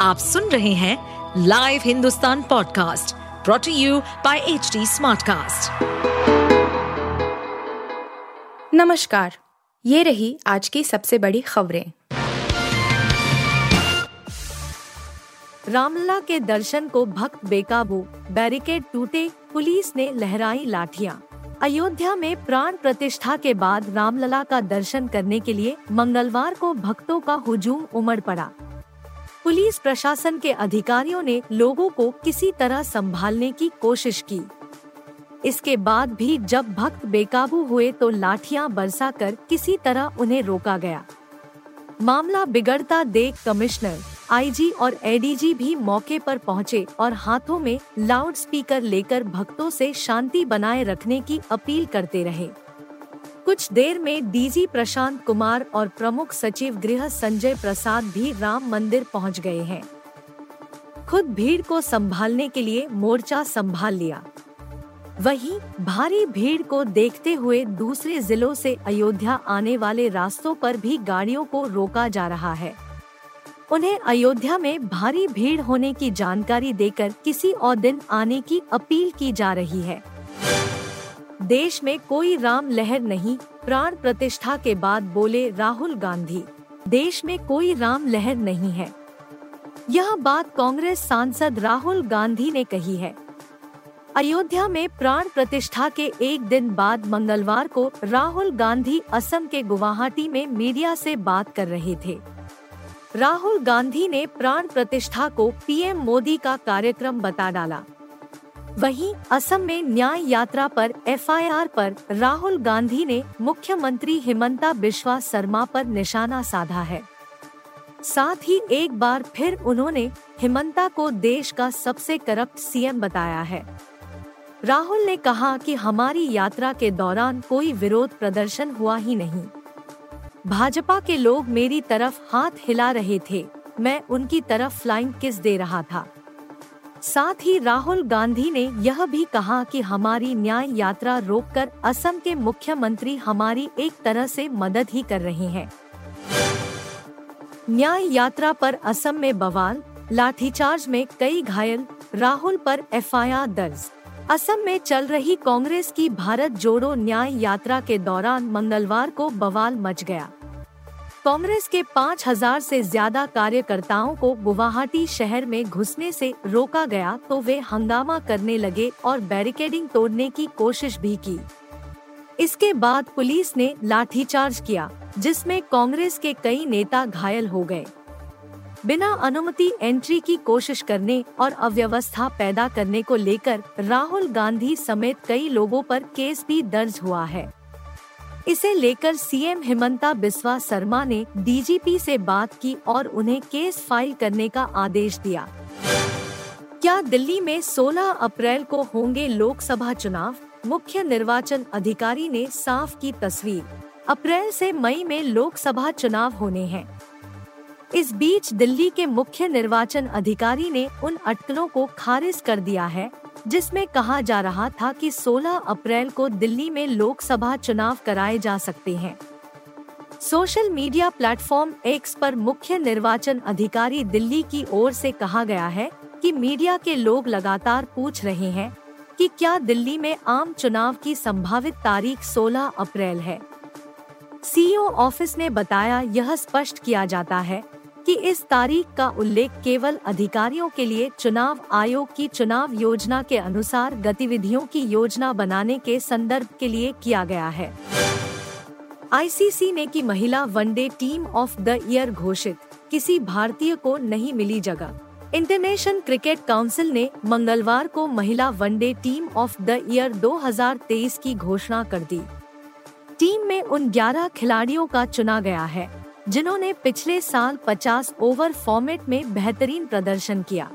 आप सुन रहे हैं live Hindustan podcast brought to you by H smartcast. नमस्कार, ये रही आज की सबसे बड़ी खबरें। रामलला के दर्शन को भक्त बेकाबू, बैरिकेड टूटे, पुलिस ने लहराई लाठियाँ। अयोध्या में प्राण प्रतिष्ठा के बाद रामलला का दर्शन करने के लिए मंगलवार को भक्तों का हुजूम उमड़ पड़ा। पुलिस प्रशासन के अधिकारियों ने लोगों को किसी तरह संभालने की कोशिश की। इसके बाद भी जब भक्त बेकाबू हुए तो लाठियाँ बरसाकर किसी तरह उन्हें रोका गया। मामला बिगड़ता देख कमिश्नर, आईजी और एडीजी भी मौके पर पहुँचे और हाथों में लाउड स्पीकर लेकर भक्तों से शांति बनाए रखने की अपील करते रहे। कुछ देर में डीजी प्रशांत कुमार और प्रमुख सचिव गृह संजय प्रसाद भी राम मंदिर पहुँच गए हैं। खुद भीड़ को संभालने के लिए मोर्चा संभाल लिया। वहीं भारी भीड़ को देखते हुए दूसरे जिलों से अयोध्या आने वाले रास्तों पर भी गाड़ियों को रोका जा रहा है। उन्हें अयोध्या में भारी भीड़ होने की जानकारी देकर किसी और दिन आने की अपील की जा रही है। देश में कोई राम लहर नहीं, प्राण प्रतिष्ठा के बाद बोले राहुल गांधी। देश में कोई राम लहर नहीं है। यह बात कांग्रेस सांसद राहुल गांधी ने कही है। अयोध्या में प्राण प्रतिष्ठा के एक दिन बाद मंगलवार को राहुल गांधी असम के गुवाहाटी में मीडिया से बात कर रहे थे। राहुल गांधी ने प्राण प्रतिष्ठा को पीएम मोदी का कार्यक्रम बता डाला। वहीं असम में न्याय यात्रा पर एफआईआर पर राहुल गांधी ने मुख्यमंत्री हिमंता बिश्वा शर्मा पर निशाना साधा है। साथ ही एक बार फिर उन्होंने हिमंता को देश का सबसे करप्ट सीएम बताया है। राहुल ने कहा कि हमारी यात्रा के दौरान कोई विरोध प्रदर्शन हुआ ही नहीं। भाजपा के लोग मेरी तरफ़ हाथ हिला रहे थे, मैं उनकी तरफ़ फ्लाइंग किस दे रहा था। साथ ही राहुल गांधी ने यह भी कहा कि हमारी न्याय यात्रा रोककर असम के मुख्यमंत्री हमारी एक तरह से मदद ही कर रहे हैं। न्याय यात्रा पर असम में बवाल, लाठीचार्ज में कई घायल, राहुल पर एफआईआर दर्ज। असम में चल रही कांग्रेस की भारत जोड़ो न्याय यात्रा के दौरान मंगलवार को बवाल मच गया। कांग्रेस के 5000 से ज़्यादा कार्यकर्ताओं को गुवाहाटी शहर में घुसने से रोका गया तो वे हंगामा करने लगे और बैरिकेडिंग तोड़ने की कोशिश भी की। इसके बाद पुलिस ने लाठीचार्ज किया, जिसमें कांग्रेस के कई नेता घायल हो गए। बिना अनुमति एंट्री की कोशिश करने और अव्यवस्था पैदा करने को लेकर राहुल गांधी समेत कई लोगों पर केस भी दर्ज हुआ है। इसे लेकर सीएम हिमंता बिस्वा शर्मा ने डीजीपी से बात की और उन्हें केस फ़ाइल करने का आदेश दिया। क्या दिल्ली में 16 अप्रैल को होंगे लोकसभा चुनाव? मुख्य निर्वाचन अधिकारी ने साफ़ की तस्वीर। अप्रैल से मई में लोकसभा चुनाव होने हैं। इस बीच दिल्ली के मुख्य निर्वाचन अधिकारी ने उन अटकलों को खारिज कर दिया है। जिसमें कहा जा रहा था कि 16 अप्रैल को दिल्ली में लोकसभा चुनाव कराए जा सकते हैं। सोशल मीडिया प्लेटफॉर्म एक्स पर मुख्य निर्वाचन अधिकारी दिल्ली की ओर से कहा गया है कि मीडिया के लोग लगातार पूछ रहे हैं कि क्या दिल्ली में आम चुनाव की संभावित तारीख 16 अप्रैल है। सीईओ ऑफ़िस ने बताया यह स्पष्ट किया जाता है कि इस तारीख का उल्लेख केवल अधिकारियों के लिए चुनाव आयोग की चुनाव योजना के अनुसार गतिविधियों की योजना बनाने के संदर्भ के लिए किया गया है। आईसीसी ने की महिला one day team of the year घोषित, किसी भारतीय को नहीं मिली जगह। इंटरनेशनल क्रिकेट काउंसिल ने मंगलवार को महिला one day team of the year 2023 की घोषणा कर दी। टीम में उन 11 खिलाड़ियों का चुना गया है। जिन्होंने पिछले साल 50 ओवर फॉर्मेट में बेहतरीन प्रदर्शन किया।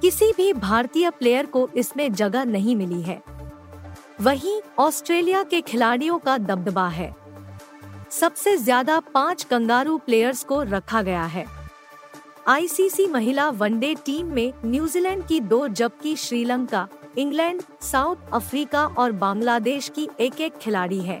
किसी भी भारतीय प्लेयर को इसमें जगह नहीं मिली है। वहीं ऑस्ट्रेलिया के खिलाड़ियों का दबदबा है। सबसे ज़्यादा पाँच कंगारू प्लेयर्स को रखा गया है। आईसीसी महिला वनडे टीम में न्यूजीलैंड की दो जबकि श्रीलंका, इंग्लैंड, साउथ अफ्रीका और बांग्लादेश की एक एक खिलाड़ी है।